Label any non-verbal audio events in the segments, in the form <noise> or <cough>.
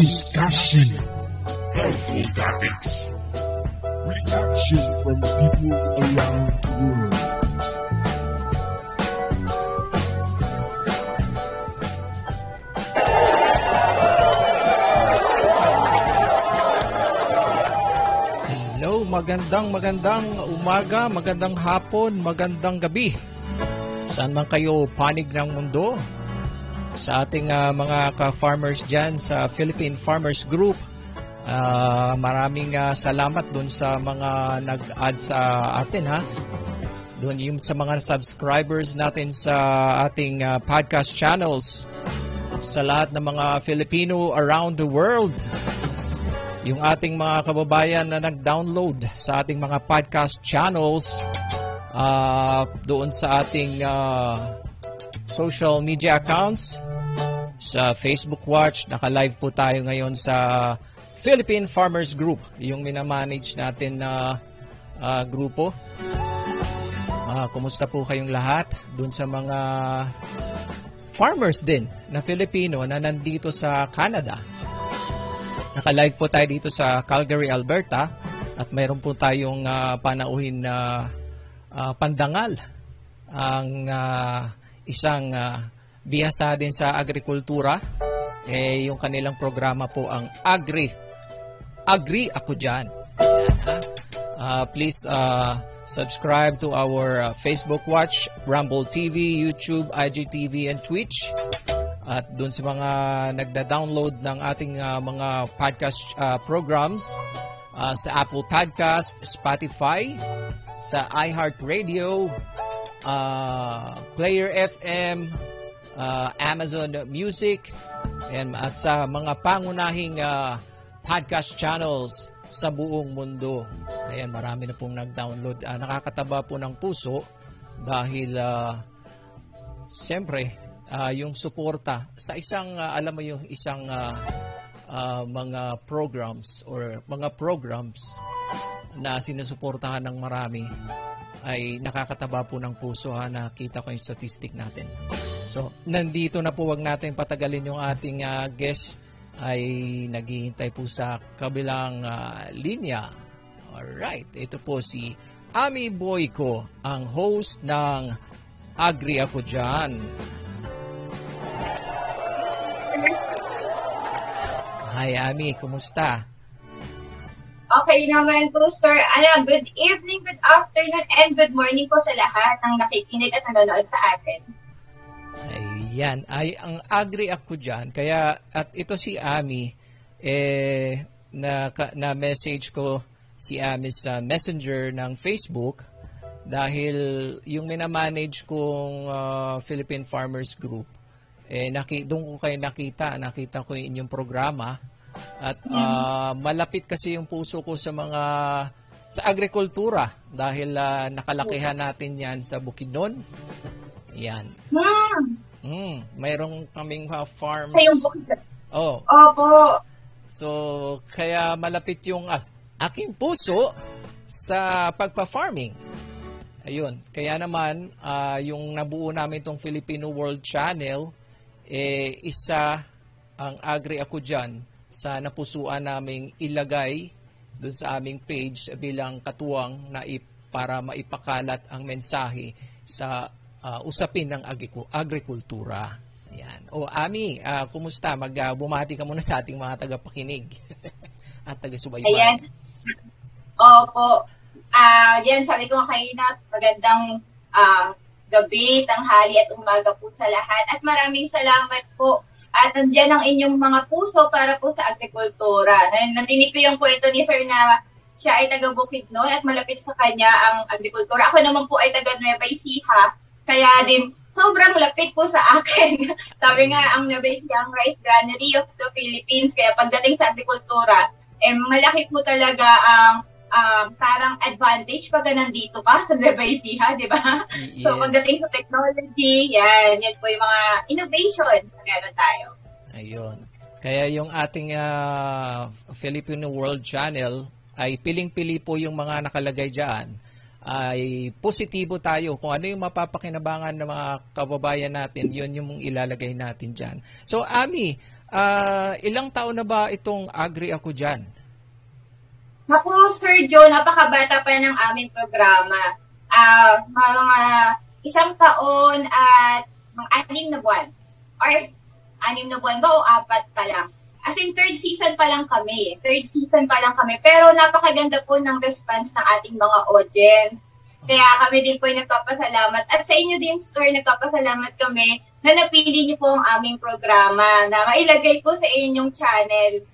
discussion, helpful topics, reaction from people around the world. Hello, magandang magandang umaga, magandang hapon, magandang gabi. Saan man kayo panig ng mundo? Sa ating ah, mga ka-farmers dyan sa Philippine Farmers Group, ah, maraming ah, salamat dun sa mga nag-add sa atin ha. Doon yung sa mga subscribers natin sa ating ah, podcast channels. Sa lahat ng mga Filipino around the world yung ating mga kababayan na nag-download sa ating mga podcast channels ah, doon sa ating ah, social media accounts. Sa Facebook Watch naka-live po tayo ngayon sa Philippine Farmers Group yung minamanage natin na ah, grupo. Ah, kumusta po kayong lahat? Doon sa mga farmers din na Filipino na nandito sa Canada. Naka-live po tayo dito sa Calgary, Alberta at mayroon po tayong ah, panauhin na ah, pandangal ang ah, isang ah, bihasa din sa agrikultura. Eh, yung kanilang programa po ang Agri. Agri ako dyan. Ah, please ah, subscribe to our ah, Facebook Watch, Rumble TV, YouTube, IGTV, and Twitch. At doon sa mga nagda-download ng ating ah, mga podcast ah, programs ah, sa Apple Podcast, Spotify, sa iHeartRadio, ah, Player FM, ah, Amazon Music, and, at sa mga pangunahing ah, podcast channels sa buong mundo. Ayan, marami na pong nag-download. Ah, nakakataba po ng puso dahil ah, siyempre ah, yung suporta sa isang ah, alam mo yung isang ah, ah, mga programs or mga programs na sinusuportahan ng marami ay nakakataba po ng puso ha nakita ko yung statistic natin. So, nandito na po wag natin patagalin yung ating ah, guest ay naghihintay po sa kabilang ah, linya. Alright, ito po si Ami Boyko, ang host ng Agri Ako Dyan. Hi Ami, kumusta? Okay naman po, sir. Ano, good evening, good afternoon, and good morning po sa lahat ng nakikinig at nanonood sa atin. Ayan, ay ang agri ako dyan. Kaya, at ito si Ami, eh, na, na message ko si Ami sa messenger ng Facebook dahil yung minamanage kong ah, Philippine Farmers Group, eh, naki, doon ko kayo nakita, nakita ko yung inyong programa at ah, malapit kasi yung puso ko sa mga sa agrikultura dahil ah, nakalakihan natin yan sa Bukidnon. Yan. Hmm, Mm, mayroong kaming uh, farms. bukid. Oh, Opo. so kaya malapit yung ah, aking puso sa pagpa-farming. Ayun. Kaya naman ah, yung nabuo namin tong Filipino World Channel eh isa ang agri ako diyan sa napusuan naming ilagay doon sa aming page bilang katuwang na ip, para maipakalat ang mensahe sa ah, usapin ng agriku- agrikultura. Yan. O Ami, ah, kumusta? Mag ah, bumati ka muna sa ating mga tagapakinig <laughs> at taga-subaybay. Ayan. Opo. Ah, yan, sabi ko kanina, magandang ah, gabi, tanghali at umaga po sa lahat. At maraming salamat po. At nandiyan ang inyong mga puso para po sa agrikultura. Narinig ko yung kwento ni Sir na siya ay taga Bukidnon at malapit sa kanya ang agrikultura. Ako naman po ay taga Nueva Ecija. Kaya din, sobrang lapit po sa akin. <laughs> Sabi nga, ang Nueva Ecija ang rice granary of the Philippines. Kaya pagdating sa agrikultura, eh, malaki po talaga ang um, parang advantage pag nandito ka sa Nueva Ecija, di ba? So, Yes. pagdating sa technology, yan, yan po yung mga innovations na meron tayo. Ayun. Kaya yung ating ah, Filipino World Channel ay piling-pili po yung mga nakalagay dyan ay positibo tayo. Kung ano yung mapapakinabangan ng mga kababayan natin, yun yung ilalagay natin dyan. So, Ami, Ah, ilang taon na ba itong Agri Ako Dyan? Naku, Sir Joe, napakabata pa ng aming programa. Ah, mga isang taon at mga anim na buwan. Or anim na buwan ba o apat pa lang? As in, third season pa lang kami. Third season pa lang kami. Pero napakaganda po ng response ng ating mga audience. Kaya kami din po ay nagpapasalamat. At sa inyo din, sir, nagpapasalamat kami na napili niyo po ang aming programa na mailagay po sa inyong channel.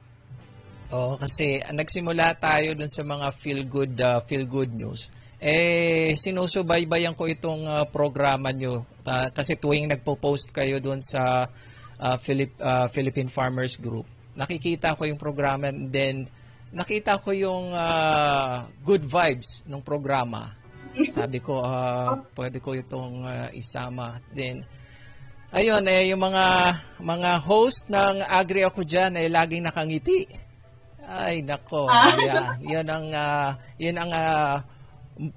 Oo, kasi nagsimula tayo dun sa mga feel good ah, feel good news. Eh sinusubaybayan ko itong ah, programa nyo Ah, kasi tuwing nagpo-post kayo dun sa ah, Philip, ah, Philippine Farmers Group. Nakikita ko yung programa and then nakita ko yung ah, good vibes ng programa. <laughs> Sabi ko, ah, pwede ko itong ah, isama. Then Ayun, eh, yung mga mga host ng Agri Ako Dyan ay laging nakangiti. Ay, nako. Yeah, yun ang, ah, yun ang ah,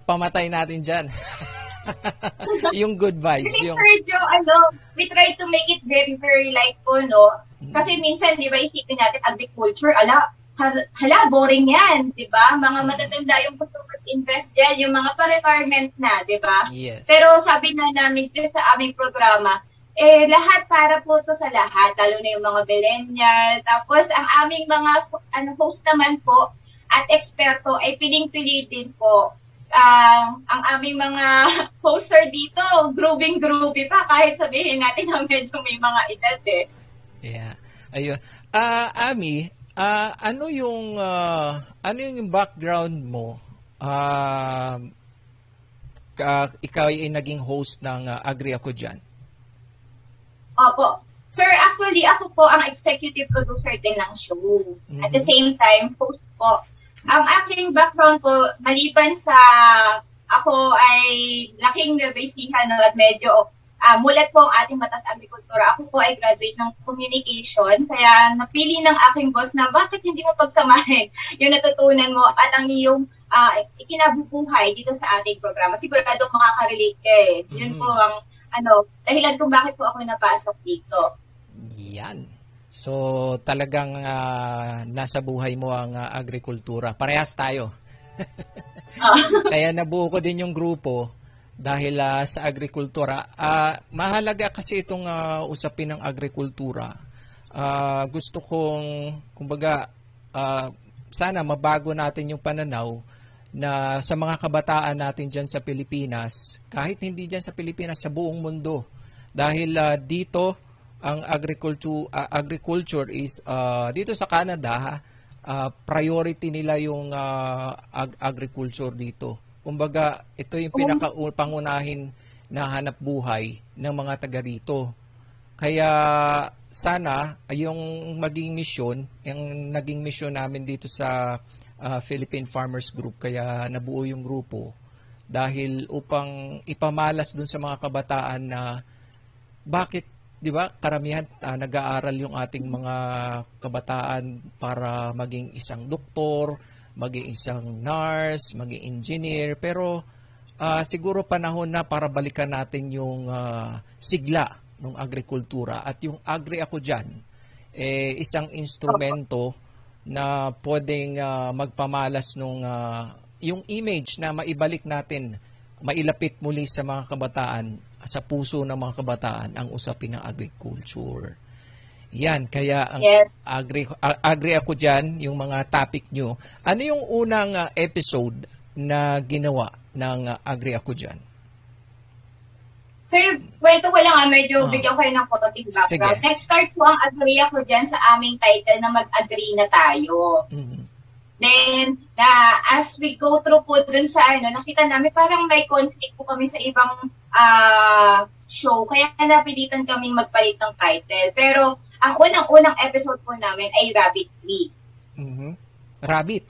pamatay natin dyan. <laughs> yung good vibes. Kasi Yung, Sir Joe, ano, we try to make it very, very light po, no? Kasi minsan, di ba, isipin natin agriculture, ala, hal- hala, boring yan, di ba? Mga matatanda yung gusto mag-invest dyan, yung mga pa-retirement na, di ba? yes. Pero sabi na namin sa aming programa, eh, lahat para po to sa lahat, lalo na yung mga millennial. Tapos, ang aming mga ano, host naman po at eksperto ay piling-pili din po. Ah, ang aming mga <laughs> hoster dito, grooving-groovy pa, kahit sabihin natin na medyo may mga edad eh. Yeah. Ayun. Ah, Ami, ah, ano yung ah, ano yung background mo? Ah, ka- ikaw ay naging host ng ah, Agri Ako Dyan. Opo. Sir, actually, ako po ang executive producer din ng show. At the same time, host po. Ang aking background po, maliban sa ako ay laking nabasihan no, at medyo ah, mulat po ang ating batas agrikultura. Ako po ay graduate ng communication, kaya napili ng aking boss na bakit hindi mo pagsamahin <laughs> yung natutunan mo at ang iyong ah, ikinabubuhay dito sa ating programa. Sigurado makaka-relate ka eh. Yun Mhm. po ang ano, dahilan kung bakit po ako napasok dito. Yan. So, talagang ah, nasa buhay mo ang ah, agrikultura. Parehas tayo. <laughs> Kaya nabuo ko din yung grupo dahil ah, sa agrikultura. Ah, mahalaga kasi itong ah, usapin ng agrikultura. Ah, gusto kong, kumbaga, ah, sana mabago natin yung pananaw na sa mga kabataan natin dyan sa Pilipinas, kahit hindi dyan sa Pilipinas, sa buong mundo. Dahil ah, dito, ang agriculture, ah, agriculture is, ah, dito sa Canada, ah, priority nila yung ah, ag- agriculture dito. Kumbaga, ito yung pinaka-pangunahin na hanap buhay ng mga taga rito. Kaya sana yung maging misyon, yung naging misyon namin dito sa ah, Philippine Farmers Group, kaya nabuo yung grupo dahil upang ipamalas dun sa mga kabataan na bakit 'di ba karamihan ah, nag-aaral yung ating mga kabataan para maging isang doktor, maging isang nurse, maging engineer. Pero ah, siguro panahon na para balikan natin yung ah, sigla ng agrikultura. At yung agri ako diyan eh isang instrumento na pwedeng ah, magpamalas nung ah, yung image na maibalik natin mailapit muli sa mga kabataan sa puso ng mga kabataan ang usapin ng agriculture. Yan, kaya ang Yes. agri, a- agri ako dyan, yung mga topic nyo. Ano yung unang ah, episode na ginawa ng agri ako dyan? Sir, kwento ko lang ah, medyo Ah. bigyan ko kayo ng konting background. Sige. Nag-start po ang agree ako dyan sa aming title na mag-agree na tayo. Mhm. Then, na as we go through po dun sa ano, nakita namin parang may conflict po kami sa ibang ah, show. Kaya napilitan kaming magpalit ng title. Pero, ang unang-unang episode po namin ay Rabbit Week. Mhm. Rabbit.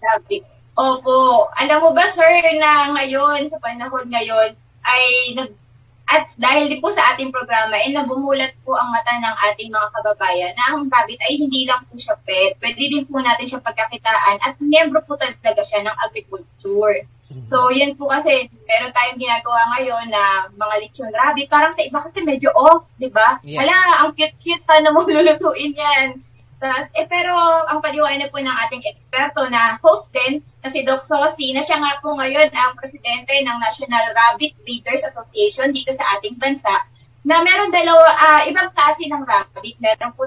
Rabbit. Opo. Alam mo ba, sir, na ngayon, sa panahon ngayon, ay nag at dahil din po sa ating programa, ay nabumulat po ang mata ng ating mga kababayan na ang rabbit ay hindi lang po siya pet. Pwede din po natin siya pagkakitaan at miyembro po talaga siya ng agriculture. So, yan po kasi, meron tayong ginagawa ngayon na mga lechon rabbit. Parang sa iba kasi medyo off, di ba? Yeah. Hala, ang cute-cute pa na mo lulutuin yan. Tas, eh, pero ang paliwanag po ng ating eksperto na host din, na si Doc Sosi, na siya nga po ngayon ang presidente ng National Rabbit Breeders Association dito sa ating bansa, na meron dalawa, ah, ibang klase ng rabbit. Meron po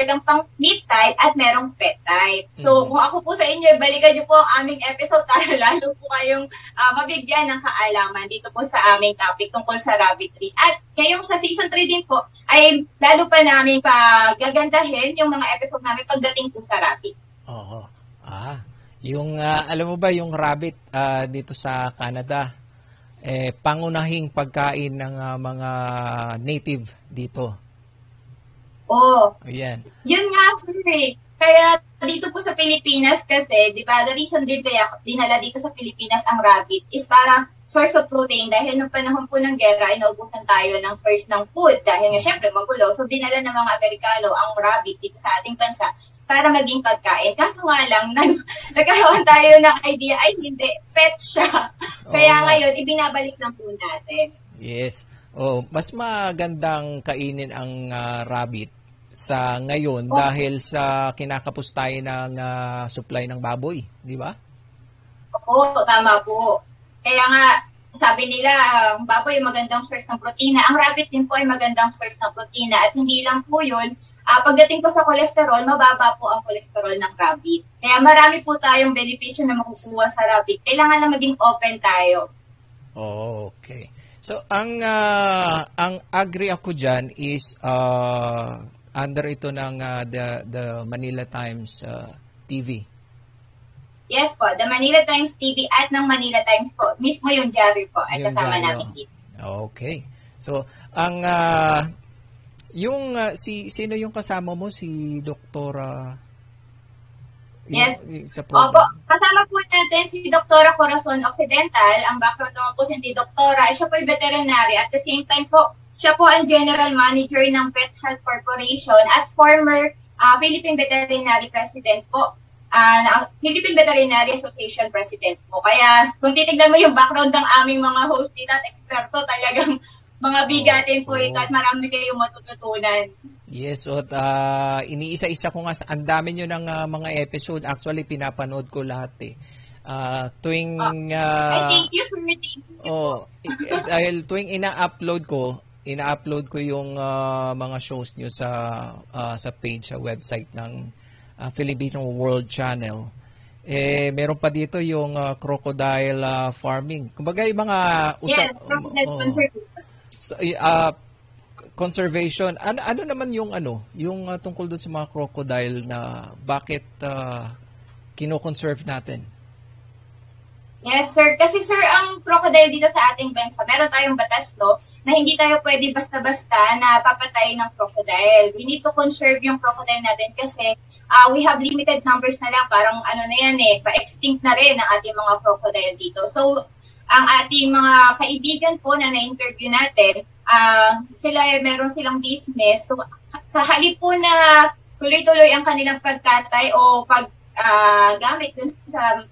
talagang pang meat type at merong pet type. So, Mhm. kung ako po sa inyo, balikan niyo po ang aming episode <laughs> para lalo po kayong ah, mabigyan ng kaalaman dito po sa aming topic tungkol sa rabbitry. At ngayong sa season 3 din po, ay lalo pa namin pagagandahin yung mga episode namin pagdating po sa rabbit. Oo. Ah, yung ah, alam mo ba yung rabbit ah, dito sa Canada eh pangunahing pagkain ng ah, mga native dito. Oh, Ayan. Yun nga, sir eh. Kaya dito po sa Pilipinas kasi, di ba, the reason din kaya dinala dito sa Pilipinas ang rabbit is para source of protein dahil nung panahon po ng gera, inaubusan tayo ng source ng food dahil nga syempre magulo. So dinala ng mga Amerikano ang rabbit dito sa ating bansa para maging pagkain. Kaso nga lang, <laughs> nag, nagkaroon tayo ng idea, ay hindi, pet siya. Kaya Oo nga. ngayon, ibinabalik lang po natin. Yes. Oh, mas magandang kainin ang ah, rabbit sa ngayon Oh. dahil sa kinakapos tayo ng ah, supply ng baboy, di ba? Oo, tama po. Kaya nga, sabi nila, ang baboy ay magandang source ng protina. Ang rabbit din po ay magandang source ng protina. At hindi lang po yun, ah, pagdating po sa kolesterol, mababa po ang kolesterol ng rabbit. Kaya marami po tayong benepisyo na makukuha sa rabbit. Kailangan lang maging open tayo. Oh, okay. So ang ah, ang agree ako diyan is ah, under ito ng ah, the the Manila Times ah, TV. Yes po, The Manila Times TV at ng Manila Times po. Mismo yung diary po ay Yung kasama diary, namin oh. dito. Okay. So ang ah, yung ah, si sino yung kasama mo si Doktora Yes. yung- sa Opo, kasama po natin si Doktora Corazon Occidental. Ang background naman po si Doktora, siya po ay veterinary. At the same time po, siya po ang General Manager ng Pet Health Corporation at former ah, Philippine Veterinary President po. ng Philippine Veterinary Association President po. Kaya kung titignan mo yung background ng aming mga host dito at eksperto, talagang <laughs> mga bigatin po ito at marami kayong matututunan. Yes, at ah, iniisa-isa ko nga, ang dami nyo ng ah, mga episode. Actually, pinapanood ko lahat eh. Ah, tuwing... Ay, ah, thank you, sir. Thank you. oh, i- i- dahil tuwing ina-upload ko, ina-upload ko yung ah, mga shows nyo sa ah, sa page, sa website ng ah, Filipino World Channel. Eh, meron pa dito yung ah, crocodile ah, farming. Kumbaga yung mga... Yes, President oh, Conservation. So, y- ah, conservation. Ano ano naman yung ano, yung ah, tungkol doon sa mga crocodile na bakit uh, kino-conserve natin? Yes, sir. Kasi sir, ang crocodile dito sa ating bansa, meron tayong batas, no, na hindi tayo pwede basta-basta na papatay ng crocodile. We need to conserve yung crocodile natin kasi uh, we have limited numbers na lang. Parang ano na yan eh, pa-extinct na rin ang ating mga crocodile dito. So, ang ating mga kaibigan po na na-interview natin, ah sila meron silang business. So, sa halip po na tuloy-tuloy ang kanilang pagkatay o pag ah, gamit dun sa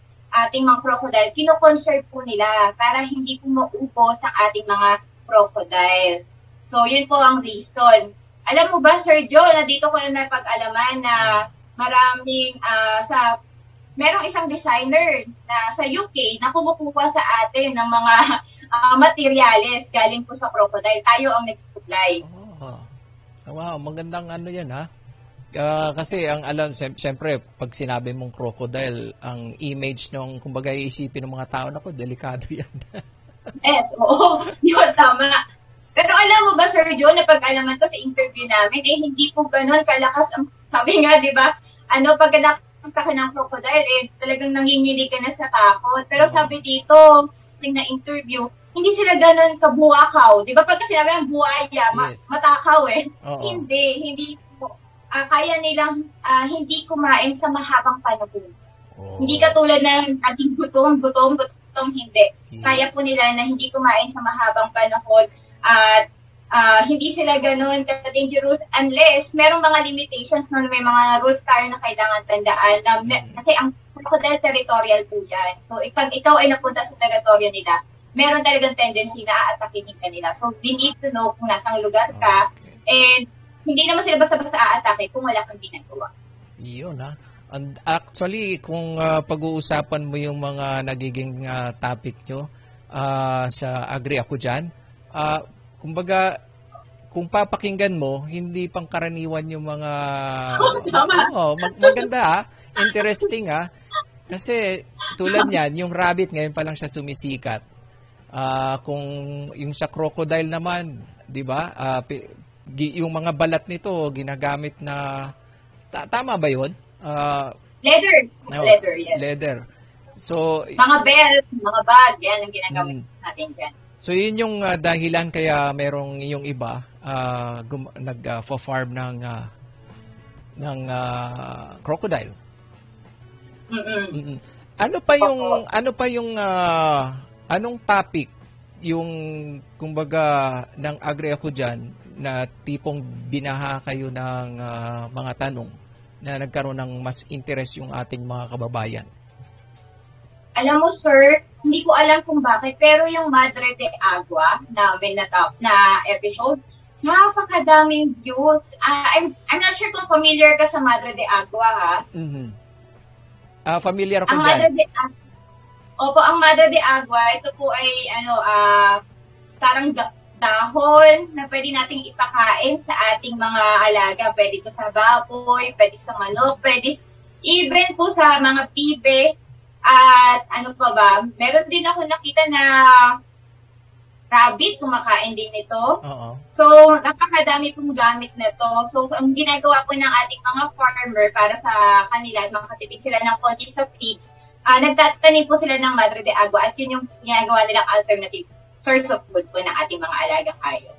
ating mga crocodile, kino-conserve po nila para hindi po maubos ang ating mga crocodile. So, yun po ang reason. Alam mo ba, Sir Joe, na dito ko na napag-alaman na maraming ah, sa merong isang designer na sa UK na kumukuha sa atin ng mga <laughs> ah, materyales galing po sa crocodile. Tayo ang nagsusupply. Oh, wow, magandang ano yan ha. Ah, kasi ang alam, syempre, pag sinabi mong crocodile, ang image nung, kumbaga, iisipin ng mga tao, nako, delikado <laughs> yan. Yes, <laughs> oo. Yun, tama. Pero alam mo ba, Sir Joe, na pag-alaman ko sa interview namin, eh, hindi po ganun kalakas ang, <laughs> sabi nga, di ba, ano, pag nakakita ka ng crocodile, eh, talagang nanginginig ka na sa takot. Pero sabi dito, na interview, hindi sila ganun kabuwakaw. Di ba, pag sinabi ang buwaya, ma- Yes. matakaw eh. Oo. Hindi, hindi po. Ah, kaya nilang ah, hindi kumain sa mahabang panahon. Oh. Hindi katulad ng ating gutom, gutom, gutom, hindi. Yes. Kaya po nila na hindi kumain sa mahabang panahon at ah, hindi sila ganun ka-dangerous unless merong mga limitations no, may mga rules tayo na kailangan tandaan na me- kasi ang crocodile territorial po yan. So, pag ikaw ay napunta sa teritoryo nila, meron talagang tendency na aatakihin ka nila. So, we need to know kung nasang lugar ka and hindi naman sila basta-basta aatake kung wala kang ginagawa. Yun ha. And actually, kung ah, pag-uusapan mo yung mga nagiging ah, topic nyo, ah, sa agree ako dyan, ah, kumbaga, kung papakinggan mo, hindi pangkaraniwan yung mga... <laughs> Tama. Oo, mag- maganda ha. Interesting ha. Kasi tulad niyan, yung rabbit ngayon pa lang siya sumisikat. Ah, kung yung sa crocodile naman, 'di ba? Gi- yung mga balat nito ginagamit na ta- tama ba 'yon? Ah, Leather. no, Leather, yes. Leather. So Mga belt, mga bag, yan ang ginagamit Mm. natin dyan. so yun yung ah, dahilan kaya merong yung iba ah, gum- nag-farm ng ah, ng ah, crocodile. Mm-mm. Mm-mm. Ano pa yung ano pa yung ah, anong topic yung kumbaga ng agri ako diyan na tipong binaha kayo ng ah, mga tanong na nagkaroon ng mas interest yung ating mga kababayan. Alam mo, sir, hindi ko alam kung bakit, pero yung Madre de Agua na natap na episode, napakadaming views. Ah, I'm, I'm not sure kung familiar ka sa Madre de Agua, ha? Mhm. Ah, familiar ako Ang diyan. Madre de Agua, opo, ang Madre de Agua, ito po ay, ano, ah, parang da- dahon na pwede nating ipakain sa ating mga alaga. Pwede ito sa baboy, pwede sa manok, pwede even po sa mga pibe. At ano pa ba, meron din ako nakita na rabbit, kumakain din ito. Oo. So, napakadami pong gamit na to. So, ang ginagawa po ng ating mga farmer para sa kanila at makatipid sila ng konti sa feeds, ah nagtatanim po sila ng Madre de Agua at yun yung ginagawa nilang alternative source of food po ng ating mga alagang hayop.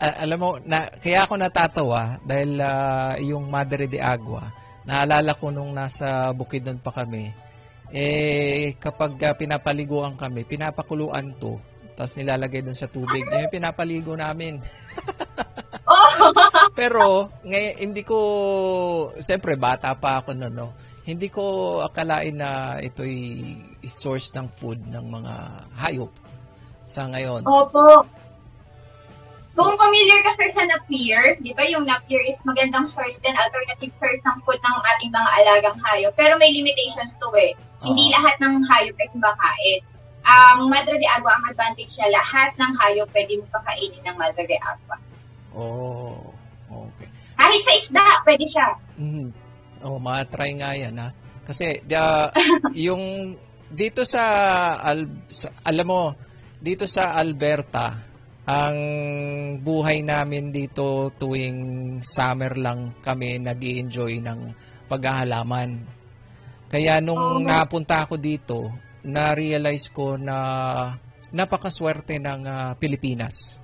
A- alam mo, na, kaya ako natatawa dahil ah, yung Madre de Agua, naalala ko nung nasa Bukidnon pa kami, eh kapag ah, pinapaliguan kami, pinapakuluan to, tapos nilalagay dun sa tubig, eh, pinapaligo namin. <laughs> Pero ngay hindi ko siyempre bata pa ako noon, no. Hindi ko akalain na ito'y source ng food ng mga hayop sa ngayon. Opo. Kung familiar ka sir sa Napier, di ba yung Napier is magandang source din, alternative source ng food ng ating mga alagang hayop. Pero may limitations to eh. Hindi lahat ng hayop ay kumakain. Ang Madre de Agua, ang advantage niya, lahat ng hayop pwede mo pakainin ng Madre de Agua. Oh, okay. Kahit sa isda, pwede siya. Mhm. Oh, ma-try nga yan ha. Kasi da, <laughs> yung dito sa, Al- sa alam mo, dito sa Alberta, ang buhay namin dito tuwing summer lang kami nag enjoy ng paghahalaman. Kaya nung napunta ako dito, na-realize ko na napakaswerte ng ah, Pilipinas.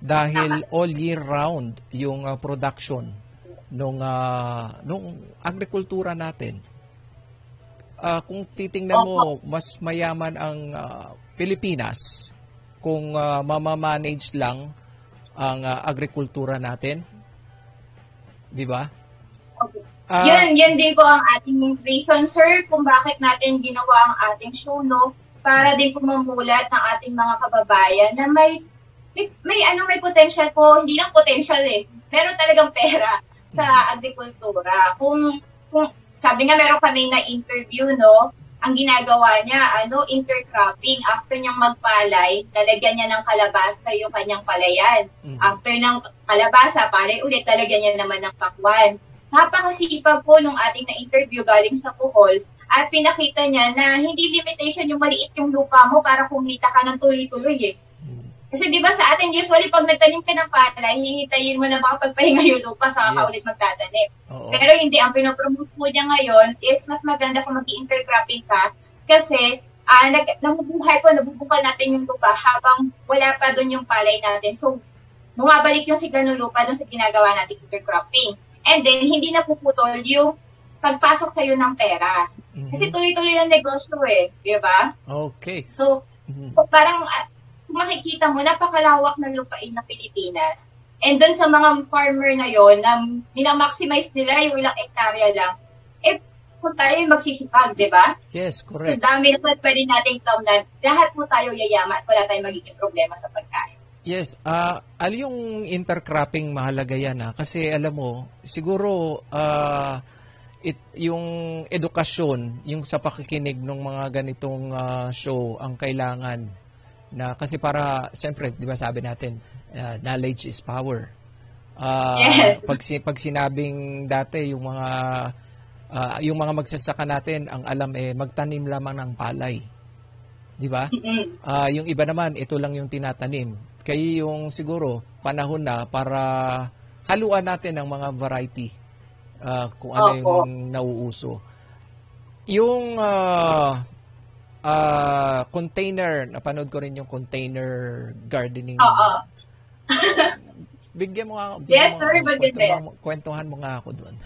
Dahil all year round yung ah, production nung ah, nung agrikultura natin. Ah, kung titingnan mo, mas mayaman ang ah, Pilipinas kung ah, mamamanage lang ang ah, agrikultura natin. 'Di ba? Ah, yun, yun din po ang ating reason, sir, kung bakit natin ginawa ang ating show, no? Para din po mamulat ng ating mga kababayan na may, may, may ano, may potential po, hindi lang potential eh, meron talagang pera sa agrikultura. Kung, kung sabi nga meron kami na interview, no? Ang ginagawa niya, ano, intercropping. After niyang magpalay, lalagyan niya ng kalabasa yung kanyang palayan. mhm. After ng kalabasa, palay ulit, talagyan niya naman ng pakwan. Napakasipag po nung ating na-interview galing sa Bohol at pinakita niya na hindi limitation yung maliit yung lupa mo para kumita ka ng tuloy-tuloy eh. Kasi di ba sa atin, usually pag nagtanim ka ng palay, hihintayin mo na makapagpahinga yung lupa sa ka Yes. ulit magtatanim. Oo. Pero hindi, ang pinopromote mo niya ngayon is mas maganda kung mag-intercropping ka kasi ah nag, nabubuhay po, nabubukal natin yung lupa habang wala pa doon yung palay natin. So, bumabalik yung sigla ng lupa doon sa ginagawa natin intercropping. And then, hindi napuputol yung pagpasok sa'yo ng pera. Mhm. Kasi tuloy-tuloy yung negosyo eh, di ba? Okay. So, Mhm. parang kung makikita mo, napakalawak ng lupain ng Pilipinas. And doon sa mga farmer na yon na minamaximize nila yung ilang hektarya lang, eh, kung tayo yung magsisipag, di ba? Yes, So, correct. dami na pwede nating tamnan. Lahat po tayo yayaman at wala tayong magiging problema sa pagkain. Yes, ah al yung intercropping mahalaga yan ah. kasi alam mo, siguro ah it, yung edukasyon, yung sa pakikinig ng mga ganitong ah, show ang kailangan na kasi para siyempre, 'di ba sabi natin, ah, knowledge is power. Ah, Yes. pag pag sinabing dati yung mga ah, yung mga magsasaka natin ang alam eh magtanim lamang ng palay. 'Di ba? Ah, yung iba naman, ito lang yung tinatanim. Kaya yung siguro, panahon na para haluan natin ng mga variety ah, kung ano yung nauuso. Yung ah, ah, container, napanood ko rin yung container gardening. Oo. Bigyan mo nga. bigyan Yes, sir, maganda kwentuhan mo- nga ako doon.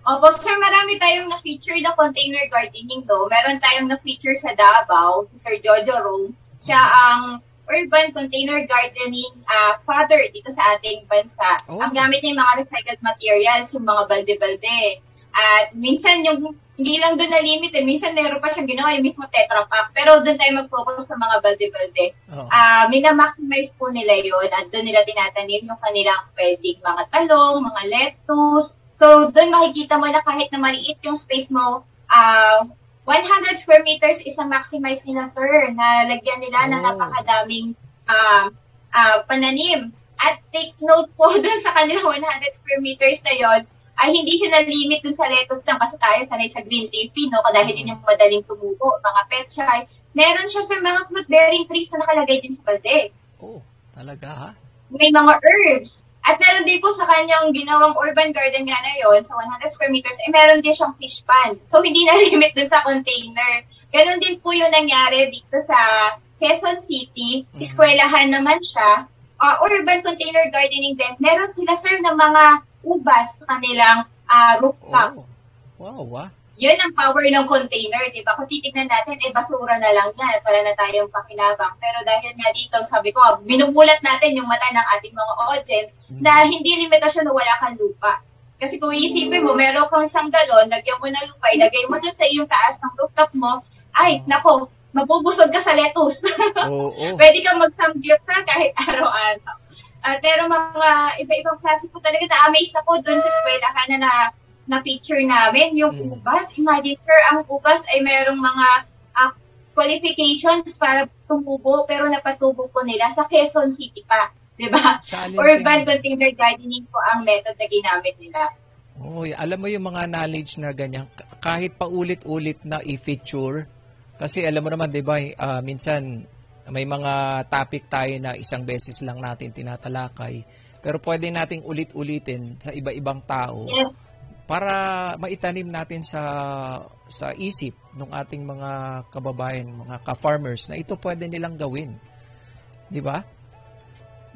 Opo, sir, marami tayong na-feature na container gardening do. Meron tayong na-feature sa Davao, si Sir Jojo Rome. Siya ang urban container gardening ah, father dito sa ating bansa. Oh. Ang gamit niya yung mga recycled materials, yung mga balde-balde. At minsan yung hindi lang doon na limit eh. Minsan meron pa siyang ginawa yung mismo Tetra Pak. Pero doon tayo mag-focus sa mga balde-balde. Oo. Ah, mina-maximize po nila yon at doon nila tinatanim yung kanilang pwedeng mga talong, mga lettuce. So, doon makikita mo na kahit na maliit yung space mo, ah 100 square meters is ang maximize nila, sir, na lagyan nila na Oh. napakadaming ah, ah, pananim. At take note po <laughs> doon sa kanilang 100 square meters na yon ay hindi siya na-limit dun sa lettuce lang kasi tayo sanay sa green leafy, no? Dahil yun yung madaling tumubo, mga petchay. Meron siya sa mga fruit-bearing trees na nakalagay din sa balde. Oh, talaga ha? May mga herbs. At meron din po sa kanyang ginawang urban garden nga na yun, sa 100 square meters, eh meron din siyang fish pond. So, hindi na limit dun sa container. Ganon din po yung nangyari dito sa Quezon City. Mhm. Eskwelahan naman siya. Uh, urban container gardening din. Meron sila, sir, ng mga ubas sa kanilang ah, rooftop. Oh. Wow, ah. Yun ang power ng container, di ba? Kung titignan natin, eh, basura na lang yan. Wala na tayong pakinabang. Pero dahil nga dito, sabi ko, binumulat natin yung mata ng ating mga audience na hindi limitasyon na wala kang lupa. Kasi kung iisipin mo, meron kang isang galon, lagyan mo ng lupa, ilagay mo dun sa iyong taas ng rooftop mo, ay, nako, mabubusog ka sa lettuce. <laughs> Oo. Oh, Pwede kang magsamgyupsal kahit araw-araw. At pero mga iba-ibang klase po talaga na-amaze ako doon sa eskwelahan na, na na-feature namin. Yung Mm. ubas, imagine sir, ang ubas ay merong mga ah, qualifications para tumubo pero napatubo po nila sa Quezon City pa. Di ba? Challenging. Urban container gardening po ang method na ginamit nila. Oh, alam mo yung mga knowledge na ganyan, kahit pa ulit-ulit na i-feature, kasi alam mo naman, di ba, ah, minsan may mga topic tayo na isang beses lang natin tinatalakay, pero pwede nating ulit-ulitin sa iba-ibang tao Yes. para maitanim natin sa sa isip ng ating mga kababayan, mga ka-farmers na ito pwede nilang gawin. Di ba?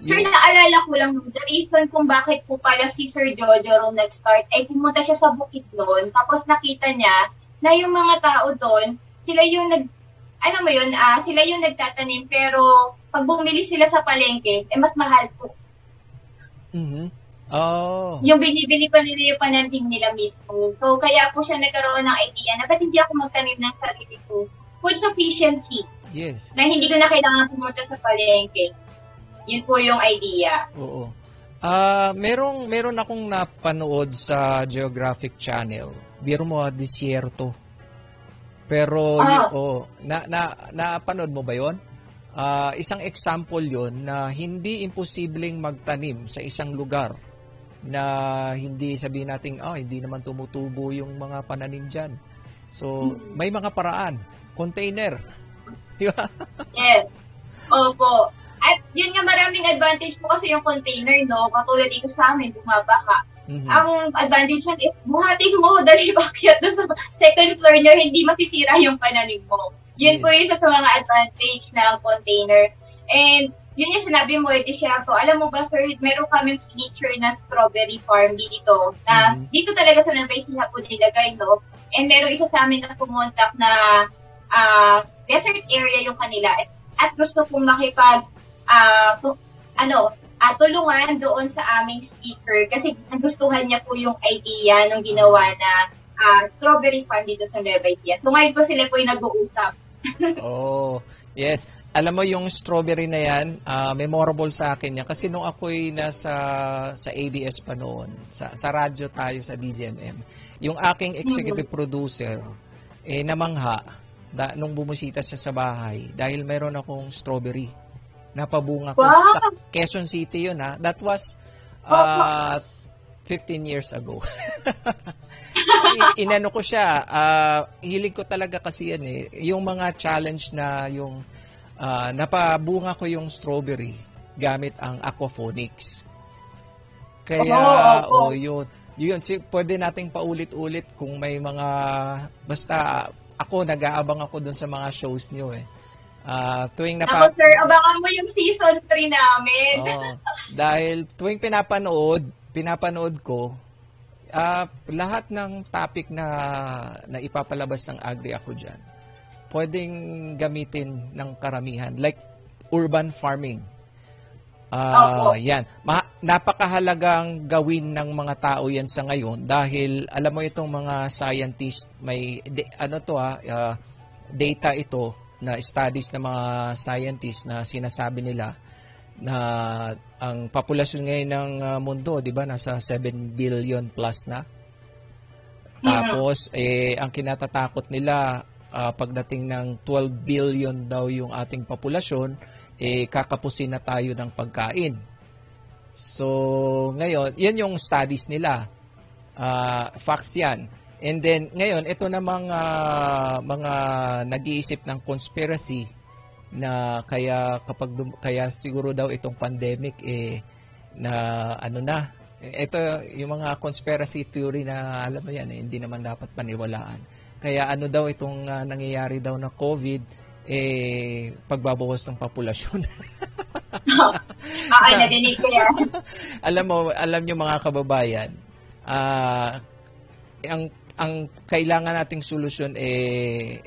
Sir, Yung- naalala ko lang, the reason kung bakit po pala si Sir Jojo Rome nag-start, ay pumunta siya sa bukid noon, tapos nakita niya na yung mga tao doon, sila yung nag, ano mo yun, ah, sila yung nagtatanim, pero pag bumili sila sa palengke, eh mas mahal po. Mhm. Oh. Yung binibili pa nila yung pananim nila mismo. So, kaya po siya nagkaroon ng idea na ba't hindi ako magtanim ng sarili ko? Food sufficiency, Yes. na hindi ko na kailangan pumunta sa palengke. Yun po yung idea. Oo. Ah, merong meron akong napanood sa Geographic Channel. Biro mo desierto. Pero Ah. y- oh, na na napanood mo ba 'yon? Ah, isang example 'yon na hindi imposibleng magtanim sa isang lugar na hindi sabihin nating ah hindi naman tumutubo yung mga pananim diyan. So, may mga paraan. Container. <laughs> Di ba? Yes. Opo. At yun nga maraming advantage po kasi yung container, no? Katulad dito sa amin, bumabaka. Mhm. Ang advantage yan is, buhatin mo, <laughs> dali bakyat doon sa second floor nyo, hindi masisira yung pananim mo. Yun po yung isa sa mga advantage ng container. And yun yung sinabi mo, Edi Shefo. Alam mo ba, sir, meron kaming feature na strawberry farm dito. Na Mhm. dito talaga sa Nueva Ecija po nilagay, no? And meron isa sa amin na pumontak na ah, desert area yung kanila. at gusto pong makipag pu- ano, ah, tulungan doon sa aming speaker kasi nagustuhan niya po yung idea nung ginawa na ah, strawberry fun dito sa Nueva Ecija. So ngayon po sila po yung nag-uusap. <laughs> Oh, yes. Alam mo yung strawberry na yan, ah, memorable sa akin yan. Kasi nung ako'y nasa sa ABS pa noon, sa, sa radyo tayo sa DZMM, yung aking executive producer, eh namangha, da, nung bumusita siya sa bahay, dahil meron akong strawberry. Napabunga ko Wow! sa Quezon City yun ha. That was ah, 15 years ago. <laughs> Inano ko siya, ah, hilig ko talaga kasi yan eh. Yung mga challenge na yung ah, napabunga ko yung strawberry gamit ang aquaponics. Kaya, Oo, opo. oh, yun. Yun, si, pwede nating paulit-ulit kung may mga, basta ako, nag-aabang ako dun sa mga shows niyo eh. Ah, tuwing Ako napa... sir, abangan mo yung season 3 namin. Oo. dahil tuwing pinapanood, pinapanood ko, ah, lahat ng topic na, na ipapalabas ng Agri ako dyan, pwedeng gamitin ng karamihan. Like urban farming. Opo. yan. Ma- napakahalagang gawin ng mga tao yan sa ngayon dahil alam mo itong mga scientist may de- ano to ah, ah, data ito na studies ng mga scientists na sinasabi nila na ang populasyon ngayon ng ah, mundo, 'di ba, nasa 7 billion plus na. Tapos eh ang kinatatakot nila ah, pagdating ng 12 billion daw yung ating populasyon, eh kakapusin na tayo ng pagkain. So, ngayon, yan yung studies nila. Ah, facts yan. And then, ngayon, ito namang ah, mga nag-iisip ng conspiracy na kaya kapag kaya siguro daw itong pandemic eh na ano na. Ito yung mga conspiracy theory na alam mo yan eh, hindi naman dapat paniwalaan. Kaya ano daw itong ah, nangyayari daw na COVID eh pagbabawas ng populasyon. Ah, ay, nadinig ko yan. <laughs> alam mo, alam nyo mga kababayan, ah, ang ang kailangan nating solusyon eh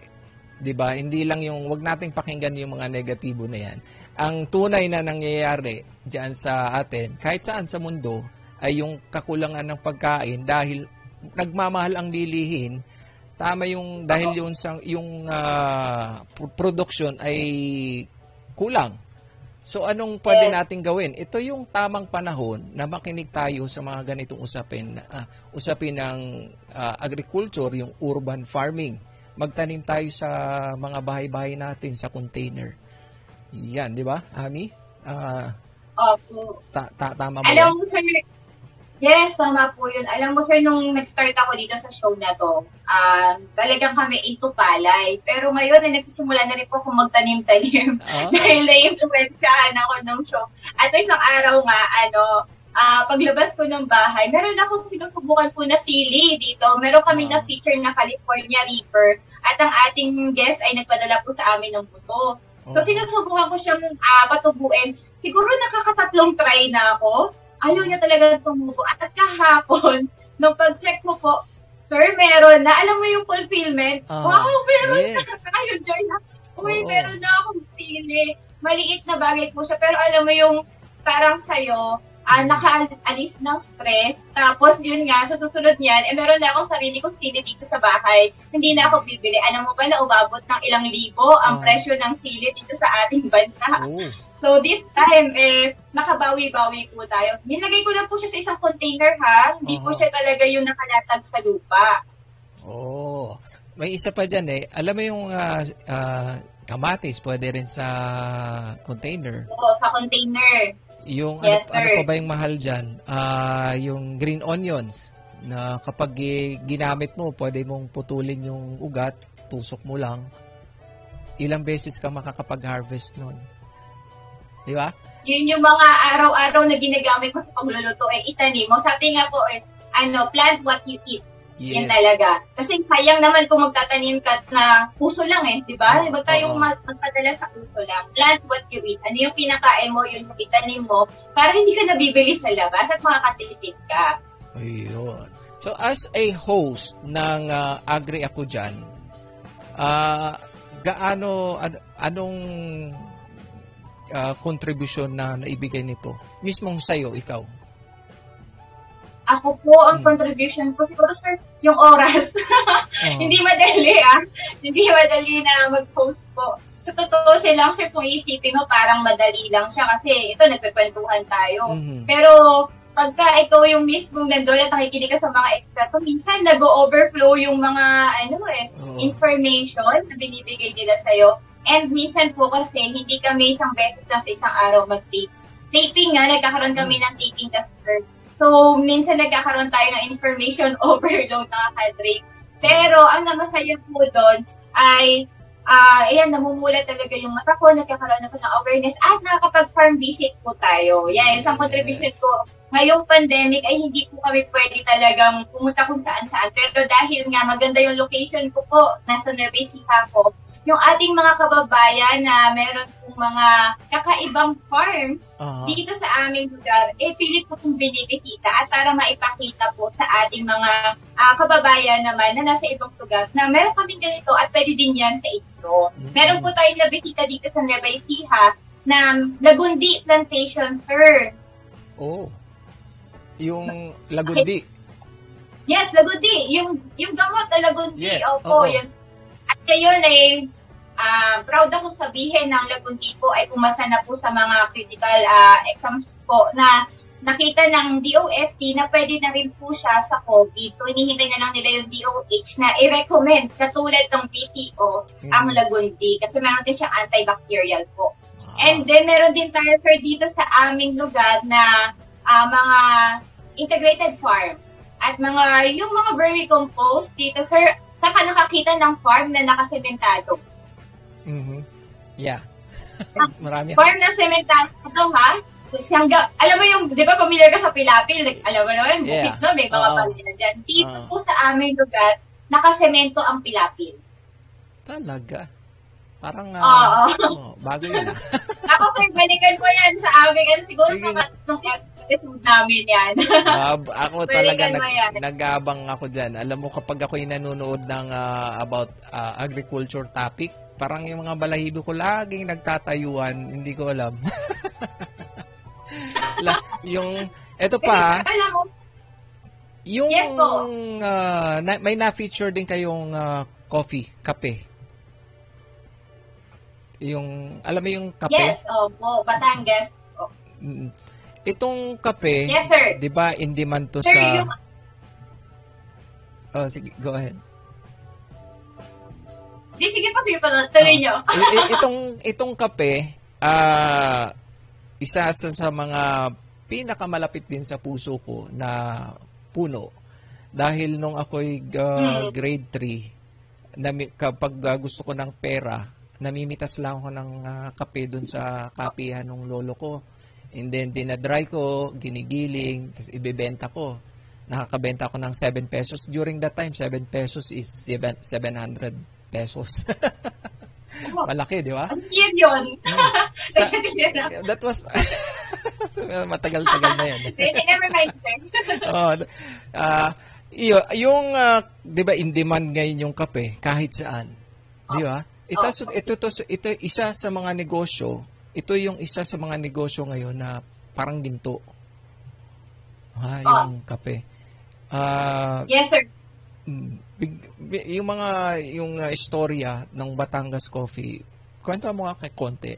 'di ba? Hindi lang yung wag nating pakinggan yung mga negatibo na 'yan. Ang tunay na nangyayari diyan sa atin, kahit saan sa mundo, ay yung kakulangan ng pagkain dahil nagmamahal ang bilihin. Tama yung dahil yung sang yung pro- production ay kulang. So anong pwede Yes. nating gawin? Ito yung tamang panahon na makinig tayo sa mga ganitong usapin, ah, usapin ng ah, agriculture, yung urban farming. Magtanim tayo sa mga bahay-bahay natin sa container. Yan, di ba, Ami? Ah, Opo. ta- ta- tama ba Alam mo, sir, yes, tama po yun. Alam mo, sir, nung nag-start ako dito sa show na to, um, talagang kami into palay. Pero ngayon, ay nagsisimula na rin po akong magtanim-tanim. Ah, <laughs> Dahil na-influensyahan ako ng show. At isang araw nga, ano, ah, paglabas ko ng bahay, meron ako sinusubukan po na sili dito. Meron kami Wow. na feature na California Reaper. At ang ating guest ay nagpadala po sa amin ng buto. So, sinusubukan ko siyang ah, patubuin. Siguro nakakatatlong try na ako. Ayaw niya talaga tumubo. At kahapon, nung pag-check ko po, Sir, meron na. Alam mo yung fulfillment? Ah, wow, meron yes. na. <laughs> Saka yung joy na, uy, Oo. meron na akong sili. Maliit na bagay po siya. Pero alam mo yung parang sa'yo, ah, nakaalis ng stress. Tapos yun nga, sa susunod niyan, eh meron na akong sarili kong sili dito sa bahay. Hindi na ako bibili. Alam mo ba na umabot ng ilang libo ang Ah. presyo ng sili dito sa ating bansa? Oh. So this time, eh, nakabawi-bawi po tayo. Nilagay ko lang po siya sa isang container ha. Hindi po Aha. siya talaga yung nakalatag sa lupa. Oh. May isa pa dyan eh. Alam mo yung ah, ah, kamatis, pwede rin sa container. Oo, sa container. Yung Yes, ano, ano sir. pa ba yung mahal dyan? Ah, yung green onions na kapag ginamit mo, pwede mong putulin yung ugat, tusok mo lang. Ilang beses ka makakapag-harvest nun. Di ba? Yun yung mga araw-araw na ginagamit ko sa pagluluto, eh, itanim mo. Sabi nga po, eh, ano, plant what you eat. Yan talaga. Kasi sayang naman kung magtatanim ka na puso lang eh, di ba? Oo, Huwag tayong mag- magpadala sa puso lang. Plant what you eat. Ano yung pinakain mo, yun yung itanim mo, para hindi ka nabibili sa labas at makakatipid ka. Ayun. So as a host ng ah, Agri Ako Dyan, ah, gaano, an- anong ah, contribution na naibigay nito? Mismong sa'yo, ikaw. Ako po, ang Hmm. contribution ko siguro, sir, yung oras. Oo. <laughs> Hindi madali, ah. Hindi madali na mag-post po. Sa totoo silang, sir, kung iisipin mo, parang madali lang siya kasi ito, nagpipwentuhan tayo. Mhm. Pero, pagka ikaw yung mismong nandun at nakikinig ka sa mga eksperto, minsan nag-overflow yung mga, ano eh, Oo. information na binibigay nila sa'yo. And minsan po kasi, hindi kami isang beses lang sa isang araw mag-tape. Taping nga, nagkakaroon kami ng taping sir. So, minsan nagkakaroon tayo ng information <laughs> overload na kadrate. Pero, ang namasaya po doon ay, ah ayan, namumula talaga yung mata ko, nagkakaroon ako ng awareness, at nakakapag-farm visit po tayo. Yan, isang contribution ko. Ngayong pandemic ay hindi po kami pwede talagang pumunta kung saan-saan. Pero dahil nga maganda yung location ko po, nasa Nueva Ecija po, yung ating mga kababayan na meron pong mga kakaibang farm Aha. dito sa aming lugar, eh pilit po kong binibisita at para maipakita po sa ating mga ah, kababayan naman na nasa ibang lugar na meron kaming ganito at pwede din yan sa inyo. Mm. Meron po tayong nabisita dito sa Nueva Ecija na Lagundi Plantation, sir. Oh. Yung lagundi. Yes, Lagundi. Yung, yung gamot na Lagundi. Yeah, Opo, oo. yun. At ngayon ay ah, proud ako sabihin ng Lagundi po ay pumasa na po sa mga critical ah, exams po na nakita ng DOST na pwede na rin po siya sa COVID. So, hinihintay na lang nila yung DOH na i-recommend katulad ng PCO ang Mm. Lagundi kasi meron din siyang antibacterial po. Ah. And then, meron din tayo, sir, dito sa aming lugar na ah, mga integrated farm. At mga, yung mga vermicompost dito, sir, saan ka nakakita ng farm na nakasementado? Mhm. Yeah. <laughs> Marami. Farm na sementado, ha? Hanggang, alam mo yung, di ba familiar ka sa Pilapil? Like, alam mo naman, bukid Yeah. no, may mga Oo. palina dyan. Dito Oo. po sa aming lugar, nakasemento ang Pilapil. Talaga. Parang, Oo. ah, oh, bago yun ah. Ako, sir, balikan mo yan sa aming, ano, siguro Sige mga nung episode namin yan. Ah, ako talaga nag, nag-aabang ako dyan. Alam mo, kapag ako'y nanonood ng ah, about ah, agriculture topic, parang yung mga balahibo ko laging nagtatayuan, hindi ko alam. <laughs> La, yung, eto pa, Kasi, alam mo, yung Yes po. ah, na, may na-feature din kayong ah, coffee, kape. Yung, alam mo yung kape? yes, opo, Batangas. Oh. Itong kape, Yes, sir. 'di ba, in demand to Sir, sa yung, Oh, sige, go ahead. di, sige po, sige po, tuloy Oh. nyo. I- itong itong kape, ah isa sa, sa mga pinakamalapit din sa puso ko na puno. Dahil nung ako'y Mm. grade 3, nami, kapag ah, gusto ko ng pera, namimitas lang ako ng ah, kape dun sa kapihan ng lolo ko. And then, dinadry ko, ginigiling, tapos ibebenta ko. Nakakabenta ako ng 7 pesos. During that time, 7 pesos is seven- 700 pesos. Malaki, di ba? Ang yun. <laughs> Sa- Hindi na. That was <laughs> matagal-tagal na 'yan. Never mind, sir. <laughs> oh, iyo, yung ah, 'di ba in demand ngayon yung kape kahit saan. 'Di ba? Ito Oh. ito to ito isa sa mga negosyo. Ito yung isa sa mga negosyo ngayon na parang ginto. Ha, yung kape. Ah, Yes, sir. mm, big- bi- yung mga yung ah, istorya ng Batangas Coffee. Kwento mo nga kay konti.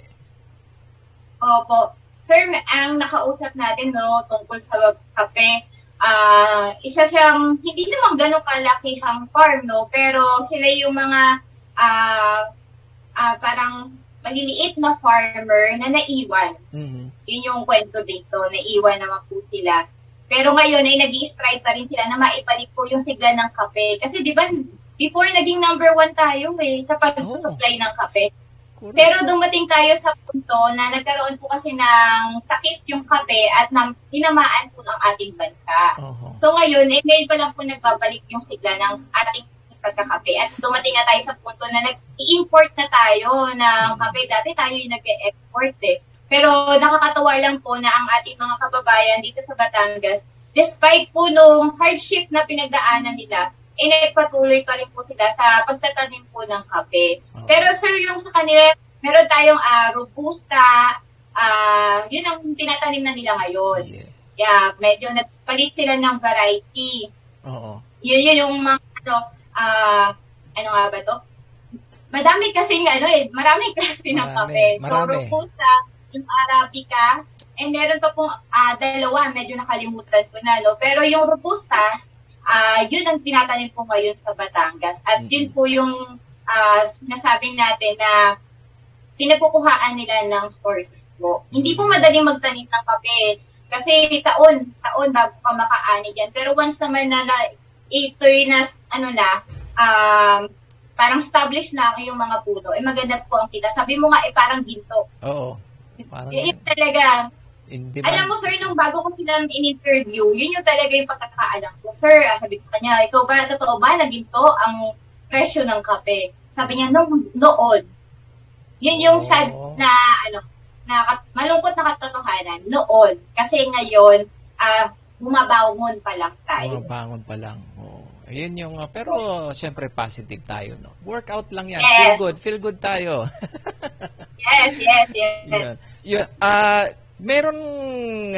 Opo. Sir, ang nakausap natin no tungkol sa kape, ah isa siyang hindi naman ganun kalaki ang farm no, pero sila yung mga ah ah, parang maliliit na farmer na naiwan. Mhm. Yun yung kwento dito, naiwan naman po sila. Pero ngayon ay nag strive pa rin sila na maibalik po yung sigla ng kape. Kasi di ba, before naging number one tayo eh, sa pag-supply ng kape. Pero dumating tayo sa punto na nagkaroon po kasi ng sakit yung kape at nam- tinamaan po ng ating bansa. Oho. So ngayon, eh, ngayon pa lang po nagbabalik yung sigla ng ating pagkakape. At dumating na tayo sa punto na nag-i-import na tayo ng kape. Dati tayo yung nag-export eh. Pero nakakatawa lang po na ang ating mga kababayan dito sa Batangas, despite po nung hardship na pinagdaanan nila, eh nagpatuloy pa rin po sila sa pagtatanim po ng kape. Pero sir, yung sa kanila, meron tayong ah, Robusta, ah yun ang tinatanim na nila ngayon. Yeah. Medyo nagpalit sila ng variety. Oo. Yun yun yung mga ano, ah ano nga ba to? Madami kasing ano eh, maraming <laughs> klase ng kape. So. Robusta, yung Arabica, and meron pa pong ah, dalawa, medyo nakalimutan ko na, no? Pero yung Robusta, ah yun ang tinatanim po ngayon sa Batangas. At yun po yung ah sinasabing natin na pinagkukuhaan nila ng source po. Hindi po madaling magtanim ng kape. Kasi taon, taon bago ka makaani dyan. Pero once naman na, na ito'y na, ano na, um, parang established na yung mga puno, eh maganda po ang kita. Sabi mo nga, eh parang ginto. Oo. Parang, Yun talaga. in Alam mo, sir, nung bago ko sila in-interview, yun yung talaga yung pagkakaalam ko. Sir, ah, sabi ko sa kanya, ikaw ba, totoo ba na ginto ang presyo ng kape? Sabi niya, nung noon. Yun yung sad Oo. na, ano, na malungkot na katotohanan noon. Kasi ngayon, ah, bumabangon pa lang tayo. Oo, bangon pa lang. Oo. Ayun yung, uh, pero syempre positive tayo, no? Workout lang yan. Yes. Feel good. Feel good tayo. <laughs> Yes, yes, yes. Yun. Yun. Ah, meron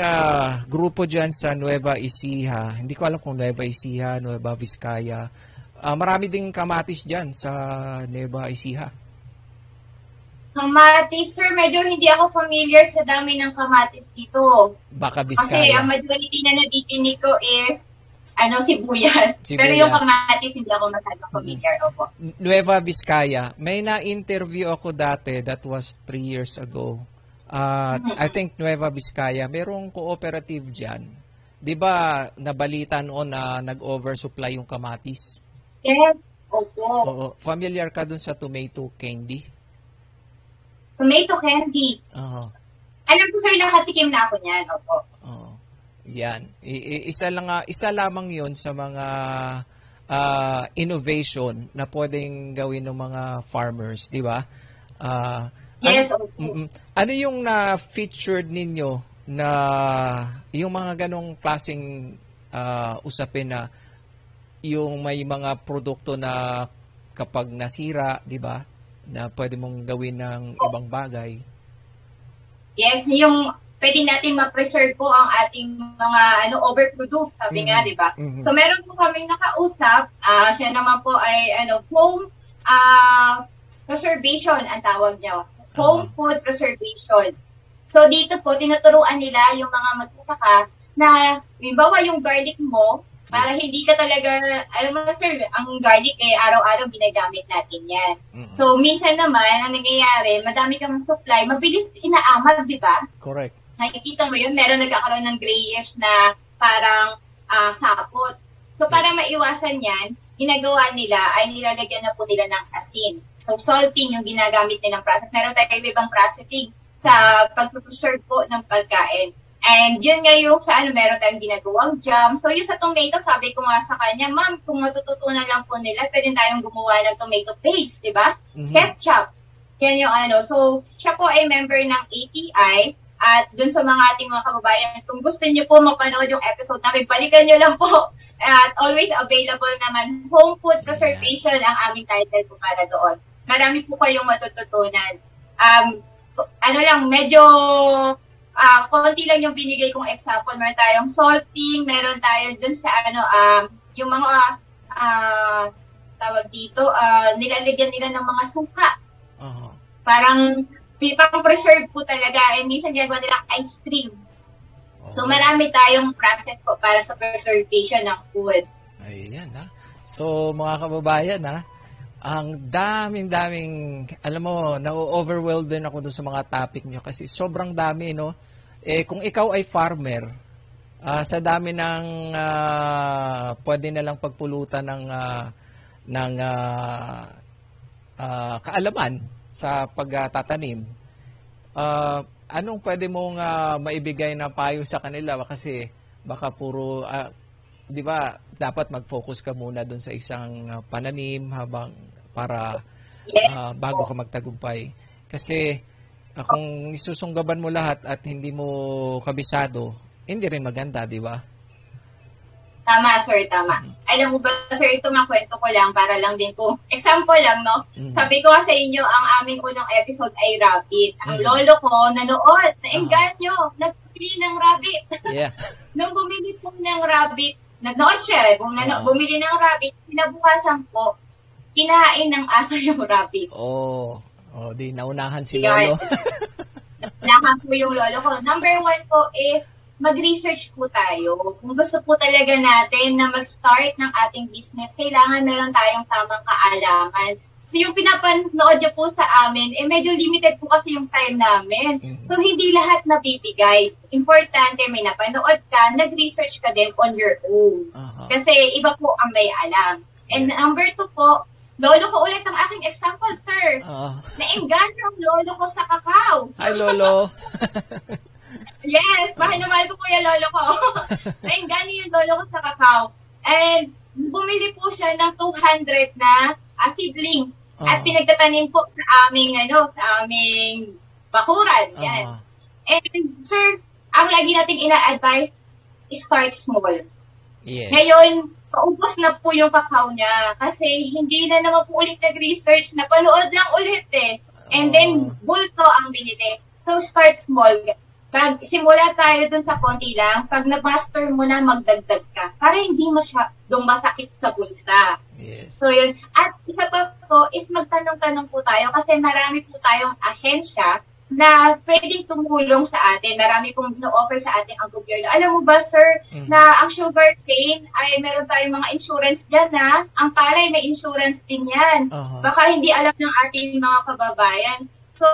ah, grupo dyan sa Nueva Ecija. Hindi ko alam kung Nueva Ecija, Nueva Vizcaya. Ah, marami ding kamatis dyan sa Nueva Ecija. Kamatis, sir, medyo hindi ako familiar sa dami ng kamatis dito. Baka Kasi Vizcaya. ang majority na nadidinig ko is ano, <laughs> sibuyas. Sibuyas. Pero yung kamatis, hindi ako masyadong familiar. Opo. Nueva Vizcaya. May na-interview ako dati, that was three years ago. Uh, I think Nueva Vizcaya, merong cooperative dyan. Di ba, nabalita noon na nag-oversupply yung kamatis? Yes, opo. Oo. Familiar ka dun sa tomato candy? Tomato candy. Oo. Alam ko, sir, nakatikim na ako niyan. Opo. Oo. Yan. I- i- isa lang isa lamang 'yon sa mga ah, innovation na pwedeng gawin ng mga farmers, 'di ba? Ah, Yes, ano. Mm-mm. ano yung na-featured ninyo na yung mga ganong klaseng ah, usapin na yung may mga produkto na kapag nasira, 'di ba? Na pwede mong gawin ng ibang bagay. Yes, yung pwede natin ma-preserve po ang ating mga ano overproduce, sabi nga, Mhm. di ba? Mhm. So meron po kaming nakausap, ah siya naman po ay ano home ah preservation ang tawag niya. Home Ah. food preservation. So dito po tinuturuan nila yung mga magsasaka na halimbawa yung garlic mo para hindi ka talaga, alam mo sir, ang garlic eh araw-araw ginagamit natin yan. Mhm. So minsan naman ang nangyayari, madami kang supply, mabilis inaamag, di ba? Correct. nakikita mo yun, meron nagkakaroon ng grayish na parang ah, sapot. So, para maiwasan yan, ginagawa nila ay nilalagyan na po nila ng asin. So, salting yung ginagamit nilang process. Meron tayo ibang processing sa pag-preserve po ng pagkain. And yun nga yung sa ano, meron tayong ginagawang jam. So, yung sa tomato, sabi ko nga sa kanya, ma'am, kung matututunan lang po nila, pwede tayong gumawa ng tomato paste, di ba? Mhm. ketchup. Yan yung ano. So, siya po ay member ng ATI. At dun sa mga ating mga kababayan, kung gusto niyo po mapanood yung episode namin, balikan niyo lang po. <laughs> At always available naman, home food preservation ang aming title po para doon. Marami po kayong matututunan. Um, ano lang, medyo ah konti lang yung binigay kong example. Meron tayong salting, meron tayo dun sa ano, um, yung mga ah tawag dito, ah, nilalagyan nila ng mga suka. Aha. Parang pang preserve po talaga. And minsan ginagawa nila ice cream. So marami tayong process po para sa preservation ng food. Ayan ha. So mga kababayan ha, ang daming-daming, alam mo, na-overwhelmed din ako dun sa mga topic nyo kasi sobrang dami, no? Eh, kung ikaw ay farmer, ah, sa dami ng ah, pwede na lang pagpulutan ng, ah, ng ah, ah, kaalaman sa pagtatanim, ah, anong pwede mong ah, maibigay na payo sa kanila? Kasi baka puro, ah, di ba, dapat mag-focus ka muna dun sa isang ah, pananim habang para ah, bago ka magtagumpay. Kasi ah, kung isusunggaban mo lahat at hindi mo kabisado, hindi rin maganda, di ba? Tama, sir, tama. Alam mo ba, sir, ito makwento ko lang para lang din po. <laughs> Example lang, no? Mhm. Sabi ko sa inyo, ang aming unang episode ay rabbit. Ang Mhm. lolo ko, nanood, naengganyo, nagpili ng rabbit. <laughs> Yeah. Nung bumili po ng rabbit, nanood siya, bum, nano, Oo. bumili ng rabbit, kinabukasan po, kinahain ng aso <laughs> yung rabbit. Oh. Oh, di naunahan si. Lolo. <laughs> Nahan po yung lolo ko. Number one po is, mag-research po tayo. Kung gusto po talaga natin na mag-start ng ating business, kailangan meron tayong tamang kaalaman. So yung pinapanood niyo po sa amin, eh medyo limited po kasi yung time namin. Mhm. So hindi lahat nabibigay. Importante, may napanood ka, nag-research ka din on your own. Aha. Kasi iba po ang may alam. And Yes. number two po, lolo ko ulit ang aking example, sir. Ah. Naengganyo ang lolo ko sa kakao. Hi, Lolo. <laughs> Yes, mahal na mahal ko po yung lolo ko. <laughs> Naengganyo yung lolo ko sa kakao. And bumili po siya ng 200 na ah, seedlings. At Ah. pinagtatanim po sa aming, ano, sa aming bakuran. Yan. Ah. And sir, ang lagi nating ina-advise, start small. Yes. Ngayon, paubos na po yung kakao niya kasi hindi na naman po ulit nag-research, napanood lang ulit eh. And then, Oh. bulto ang binili. So, start small. Pag simula tayo dun sa konti lang, pag na-master mo na, magdagdag ka. Para hindi masyadong masakit sa bulsa. Yes. So, yun. At isa pa po is magtanong-tanong po tayo kasi marami po tayong ahensya na pwedeng tumulong sa atin. Marami pong no-offer sa atin ang gobyerno. Alam mo ba, sir, Mhm. na ang sugar cane ay meron tayong mga insurance dyan, ha? Ang palay may insurance din yan. Aha. Baka hindi alam ng ating mga kababayan. So,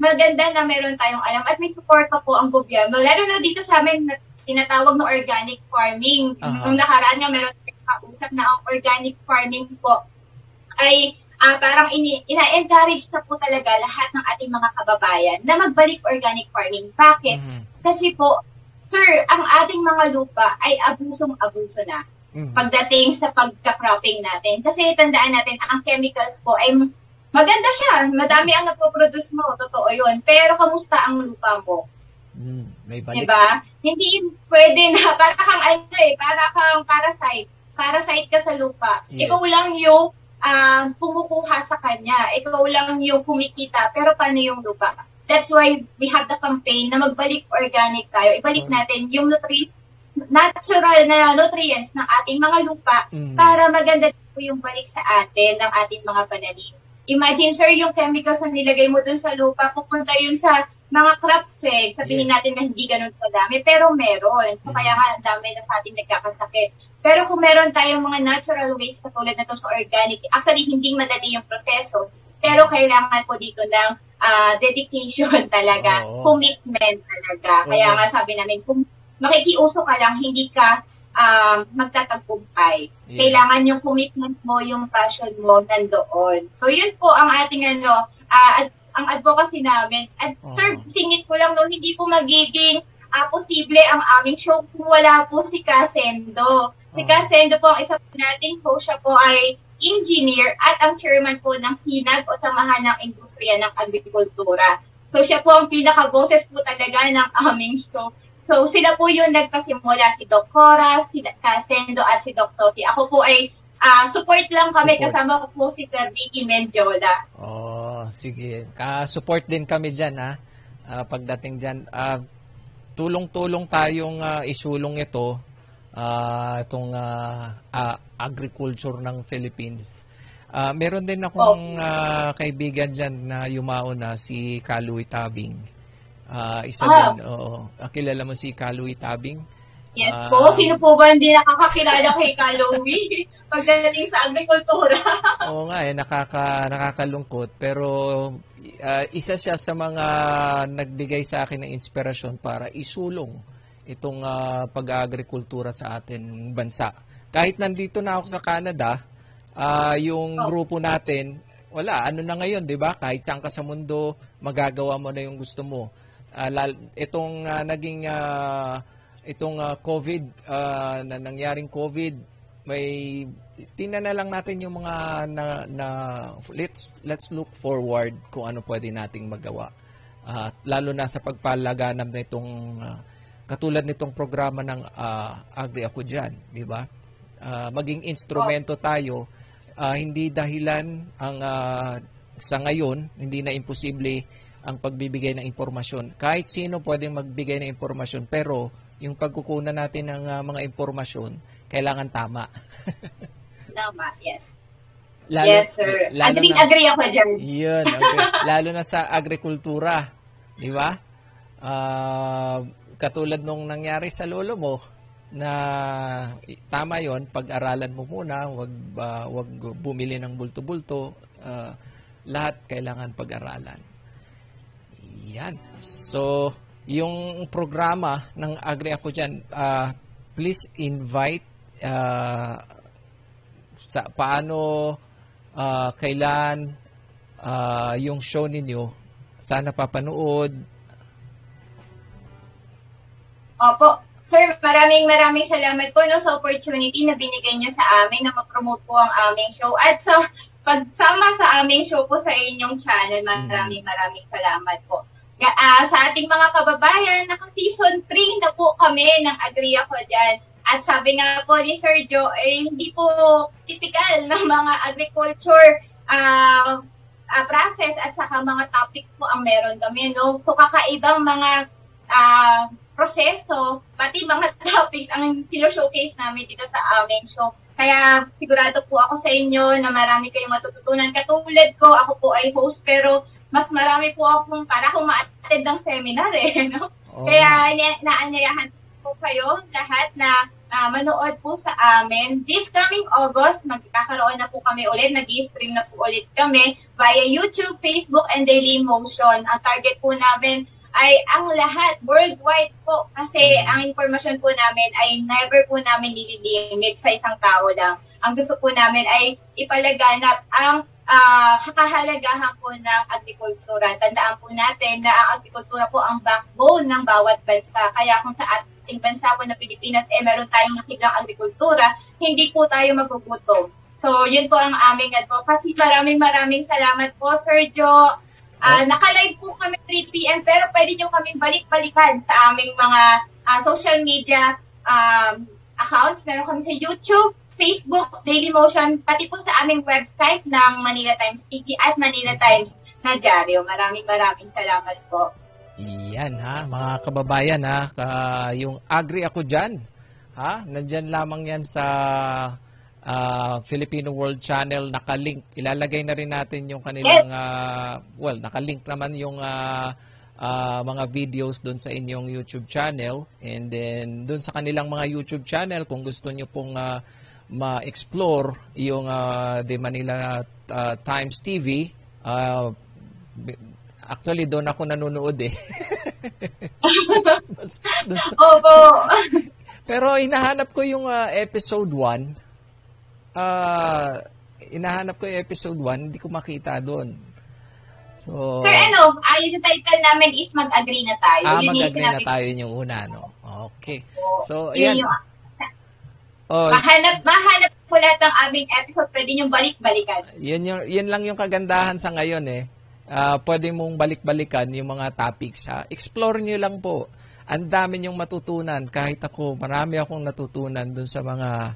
maganda na meron tayong alam at may suporta po ang gobyerno. Lalo na dito sa amin, na tinatawag na organic farming. Aha. Nung nakaraan nga, meron tayong kausap na ang organic farming po ay ah, parang ini, ina-encourage na po talaga lahat ng ating mga kababayan na magbalik organic farming. Bakit? Mhm. Kasi po, sir, ang ating mga lupa ay abusong-abuso na Mhm. pagdating sa pagka-cropping natin. Kasi tandaan natin, ang chemicals po ay maganda siya. Madami ang napoproduce mo, totoo yun. Pero kamusta ang lupa mo? Mm, may balik. Diba? Hindi pwede na, para kang ano eh, para kang parasite. Parasite ka sa lupa. Yes. Ikaw lang yung ah, kumukuha sa kanya. Ikaw lang yung kumikita. Pero paano yung lupa? That's why we have the campaign na magbalik organic tayo. Ibalik Mm. natin yung nutri natural na nutrients ng ating mga lupa Mm. para maganda po yung balik sa atin ng ating mga pananim. Imagine, sir, yung chemicals na nilagay mo dun sa lupa, pupunta yun sa mga crops eh. Sabihin natin na hindi ganun kadami, pero meron. So, kaya nga, ang dami na sa atin nagkakasakit. Pero kung meron tayong mga natural ways katulad na to sa organic, actually, hindi madali yung proseso. Pero kailangan po dito ng ah, dedication <laughs> talaga, Oo. commitment talaga. Kaya Oo. nga sabi namin, kung makikiuso ka lang, hindi ka um, magtatagumpay. Yes. Kailangan yung commitment mo, yung passion mo, nandoon. So, yun po ang ating ano, ad- ang advocacy namin. At Oo. sir, singit ko lang, no, hindi po magiging ah, posible ang aming show kung wala po si Casendo. Si Oo. Casendo po ang isa po nating host. Siya po ay engineer at ang chairman po ng SINAG o Samahan ng Industriya ng Agrikultura. So siya po ang pinaka-boses po talaga ng aming show. So sila po yung nagpasimula, si Doc Cora, si Casendo at si Doc Sophie. Ako po ay ah, support lang kami, Support. kasama ko po si Sir Vicky Mendiola. Oh, sige. Ka-support din kami diyan ha. Ah, pagdating diyan, ah, tulong-tulong tayong ah, isulong ito ah, itong ah, ah, agriculture ng Philippines. Ah, meron din akong ah, kaibigan diyan na yumaon na si Kaluy Tabing. Ah, isa Ah. din, oo. Kilala mo si Kaluy Tabing? Yes Ah. po, sino po ba hindi nakakakilala kay Kalowi <laughs> pagdating sa agrikultura? <laughs> Oo nga eh, nakaka, nakakalungkot. Pero ah, isa siya sa mga nagbigay sa akin ng inspirasyon para isulong itong ah, pag-agrikultura sa atin bansa. Kahit nandito na ako sa Canada, ah, yung Oh. grupo natin, wala, ano na ngayon, di ba? Kahit saan ka sa mundo, magagawa mo na yung gusto mo. Ah, lal- itong ah, naging ah, itong ah, COVID ah, na nangyaring COVID may tingnan na lang natin yung mga na, na let's let's look forward kung ano pwede nating magawa. Ah, lalo na sa pagpalaganap na itong ah, katulad nitong programa ng ah, Agri Ako Dyan, di ba? Ah, maging instrumento tayo, ah, hindi dahilan ang ah, sa ngayon, hindi na imposible ang pagbibigay ng impormasyon. Kahit sino pwedeng magbigay ng impormasyon, pero yung pagkukunan natin ng ah, mga impormasyon, kailangan tama. <laughs> Tama, yes. Lalo, yes, sir. lalo agree, na- agree ako dyan. Yun, okay. <laughs> Lalo na sa agrikultura, di ba? Ah, katulad nung nangyari sa lolo mo, na tama yon pag-aralan mo muna, wag, ah, wag bumili ng bulto-bulto, ah, lahat kailangan pag-aralan. Yan. So, yung programa ng Agri Ako Dyan, ah, please invite ah, sa paano ah, kailan ah, yung show ninyo sana papanood Opo. Sir, maraming maraming salamat po no, sa opportunity na binigay niyo sa amin na ma-promote po ang aming show. At sa pagsama sa aming show po sa inyong channel, maraming maraming salamat po. Ah, sa ating mga kababayan, naka-season 3 na po kami ng Agree Ako Dyan. At sabi nga po ni Sir Joe, eh, hindi po typical ng mga agriculture ah, ah, process at saka mga topics po ang meron kami. No? So kakaibang mga ah, proseso, pati mga <laughs> topics ang sino-showcase namin dito sa aming show. Kaya sigurado po ako sa inyo na marami kayong matututunan. Katulad ko, ako po ay host pero mas marami po akong para akong ma-attend ng seminar eh. <laughs> No? Oo. Kaya naanyayahan po kayo lahat na ah, manood po sa amin. This coming August, magkakaroon na po kami ulit, nag stream na po ulit kami via YouTube, Facebook, and Daily Motion. Ang target po namin ay ang lahat, worldwide po. Kasi ang informasyon po namin ay never po namin nililimit sa isang tao lang. Ang gusto po namin ay ipalaganap ang ah, kahalagahan po ng agrikultura. Tandaan po natin na ang agrikultura po ang backbone ng bawat bansa. Kaya kung sa ating bansa po na Pilipinas, eh meron tayong nakiklang agrikultura, hindi po tayo magugutom. So, yun po ang aming advocacy. Maraming maraming salamat po, Sir Joe. Ah, naka-live po kami 3 p.m. pero pwede nyo kaming balik-balikan sa aming mga ah, social media um, accounts. Meron kami sa YouTube, Facebook, Dailymotion, pati po sa aming website ng Manila Times TV at Manila Times na dyaryo. Maraming maraming salamat po. Yan ha, mga kababayan ha, ka, yung Agri Ako Dyan, ha, nandyan lamang yan sa ah, Filipino World Channel, nakalink. Ilalagay na rin natin yung kanilang, ah, well, nakalink naman yung ah, ah, mga videos doon sa inyong YouTube channel. And then, doon sa kanilang mga YouTube channel, kung gusto nyo pong ah, ma-explore yung ah, The Manila ah, Times TV, ah, bi- actually doon ako nanonood eh. Doon doon sa- Opo. pero hinahanap ko yung ah, episode 1. Ah, hinahanap ko yung episode 1, hindi ko makita doon. So, Sir, ano, ay yung title namin is mag-agree na tayo. ah, Yun mag-agree na tayo yun yung una, no? Okay. ko. So, Yun yung- Oh, Mahanap, mahanap po lahat ng aming episode. Pwede nyo balik-balikan. yun, yung, yun lang yung kagandahan sa ngayon eh. Ah, pwede mong balik-balikan yung mga topics. Ha? Explore nyo lang po. Ang dami nyong matutunan. Kahit ako, marami akong natutunan dun sa mga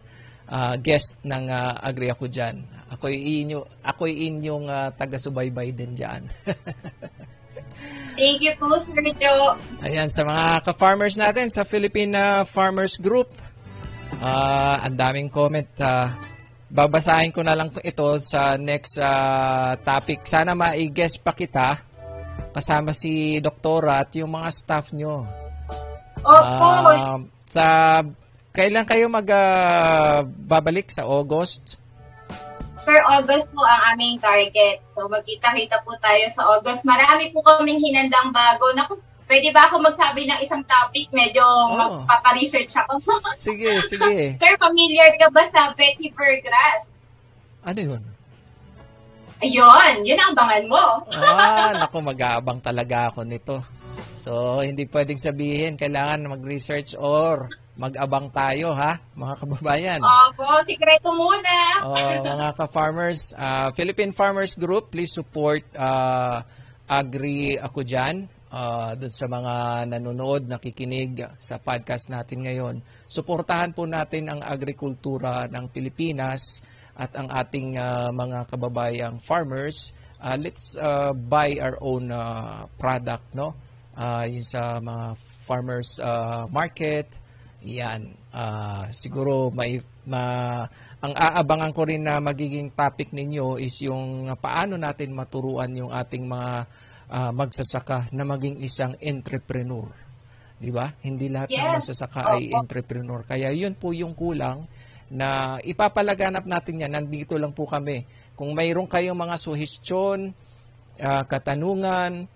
ah, guest ng ah, Agri Ako Dyan. Ako'y inyo, ako'y inyong ah, taga-subaybay din dyan. <laughs> Thank you po, Sir Joe. Ayan, sa mga ka-farmers natin sa Philippine ah, Farmers Group, ah, ang daming comment. ah, babasahin ko na lang ito sa next ah, topic. Sana ma-guess pa kita kasama si Doktora at yung mga staff nyo. Opo. Ah, sa kailan kayo mag ah, babalik sa August? per August po ang aming target. So, magkita-kita po tayo sa August. Marami po kaming hinandang bago. Naku, pwede ba ako magsabi ng isang topic? Medyo magpaparesearch ako. <laughs> Sige, sige. Sir, familiar ka ba sa Betty Burgrass? Ano yun? Ayun, yun ang bangan mo. Ah, <laughs> naku, mag-aabang talaga ako nito. So, hindi pwedeng sabihin, kailangan mag-research or mag-abang tayo, ha, mga kababayan. Opo, sikreto muna. Oh, mga ka-farmers, ah, Philippine Farmers Group, please support ah, Agri Ako Dyan. Ah, dun sa mga nanonood, nakikinig sa podcast natin ngayon. Suportahan po natin ang agrikultura ng Pilipinas at ang ating ah, mga kababayang farmers. Ah, let's ah, buy our own ah, product, no? Ah, yung sa mga farmers ah, market. Yan. Ah, siguro may ma ang aabangan ko rin na magiging topic ninyo is yung paano natin maturuan yung ating mga ah, magsasaka na maging isang entrepreneur. 'Di ba? Hindi lahat ng Yes. magsasaka ay Opo. entrepreneur. Kaya yun po yung kulang na ipapalaganap natin yan. Nandito lang po kami. Kung mayroon kayong mga suhestyon, ah, katanungan,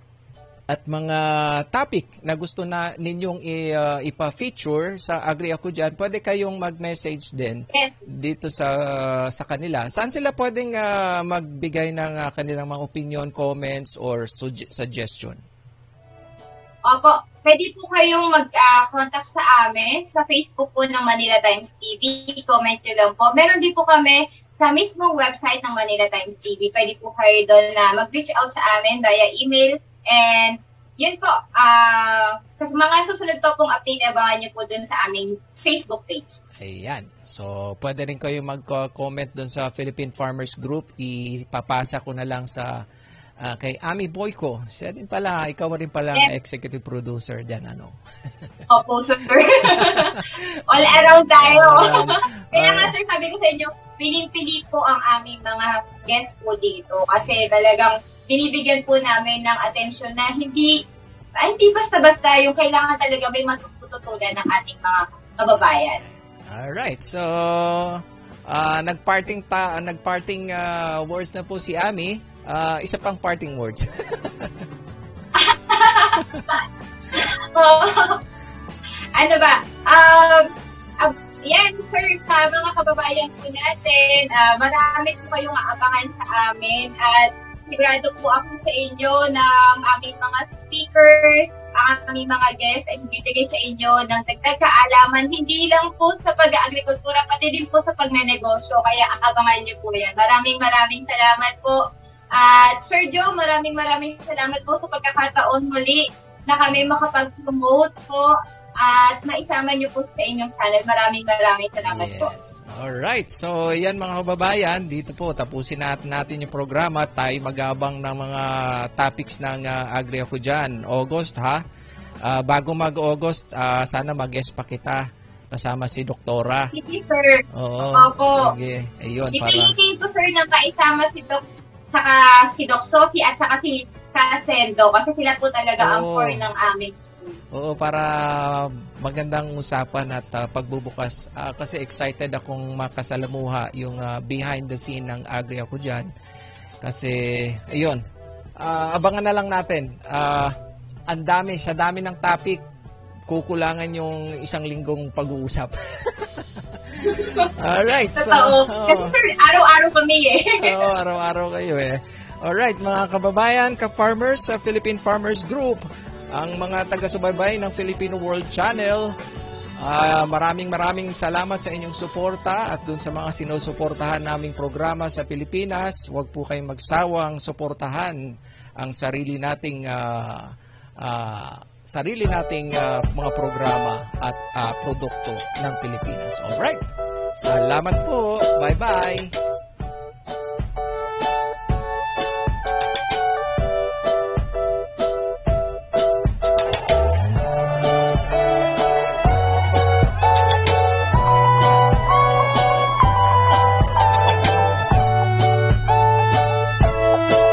at mga topic na gusto na ninyong i- ah, ipa-feature sa Agri Ako Dyan, pwede kayong mag-message din Yes. dito sa sa kanila. Saan sila pwedeng ah, magbigay ng ah, kanilang mga opinion, comments, or sugge- suggestion? Opo, pwede po kayong mag-contact sa amin sa Facebook po ng Manila Times TV. Comment nyo lang po. Meron din po kami sa mismong website ng Manila Times TV. Pwede po kayo doon na mag-reach out sa amin via email. And yun po, ah sa mga susunod pa pong update, abangan nyo po doon sa aming Facebook page. Ayan. So, pwede rin kayo mag-comment doon sa Philippine Farmers Group. Ipapasa ko na lang sa ah, kay Ami Boyko. Siya din pala, ikaw rin pala Yes. executive producer dyan, ano? <laughs> Opo, sir. <laughs> All around tayo. Ayan. Kaya nga, sir, sabi ko sa inyo, piling-pili po ang aming mga guests po dito. Kasi talagang binibigyan po namin ng atensyon na hindi, ay, hindi basta-basta yung kailangan talaga may matututunan ng ating mga kababayan. Alright, so ah, nagparting pa nagparting ah, words na po si Ami. Ah, isa pang parting words. <laughs> <laughs> ano ba? Um, ah, yan, sir, sa mga kababayan po natin, ah, marami po kayong aabangan sa amin at sigurado po ako sa inyo ng aming mga speakers, ang aming mga guests ay bibigay sa inyo ng dagdag kaalaman, hindi lang po sa pag-agrikultura, pati din po sa pagnenegosyo. Kaya abangan niyo po yan. Maraming maraming salamat po. At Sir Joe, maraming maraming salamat po sa pagkakataon muli na kami makapag-promote po at maisama niyo po sa inyong channel. Maraming maraming salamat po. Alright, so yan mga kababayan, dito po tapusin natin natin yung programa. Tayo magabang ng mga topics ng ah, Agri Ako Dyan. August ha? Ah, bago mag-August, ah, sana mag-guest pa kita kasama si Doktora. Sige, sir. Oo. Opo. Sige, ayun para Ipilitin ko, sir, na maisama si Doc, saka si Doc Sophie at saka si Kasendo kasi sila po talaga ang Oo. core ng aming. Oo, para magandang usapan at ah, pagbubukas. Ah, kasi excited akong makasalamuha yung ah, behind the scene ng Agri ako dyan. Kasi, ayun, ah, abangan na lang natin. Ah, ang dami, sa dami ng topic, kukulangan yung isang linggong pag-uusap. <laughs> Alright, so, Totoo. Kasi sir, araw-araw kami eh. <laughs> Oo, araw-araw kayo eh. Alright, mga kababayan, ka-farmers sa Philippine Farmers Group, ang mga taga-subaybay ng Filipino World Channel, ah, maraming maraming salamat sa inyong suporta at dun sa mga sinusuportahan naming programa sa Pilipinas. Huwag po kayong magsawang suportahan ang sarili nating ah, ah, sarili nating ah, mga programa at ah, produkto ng Pilipinas. Alright, salamat po. Bye-bye.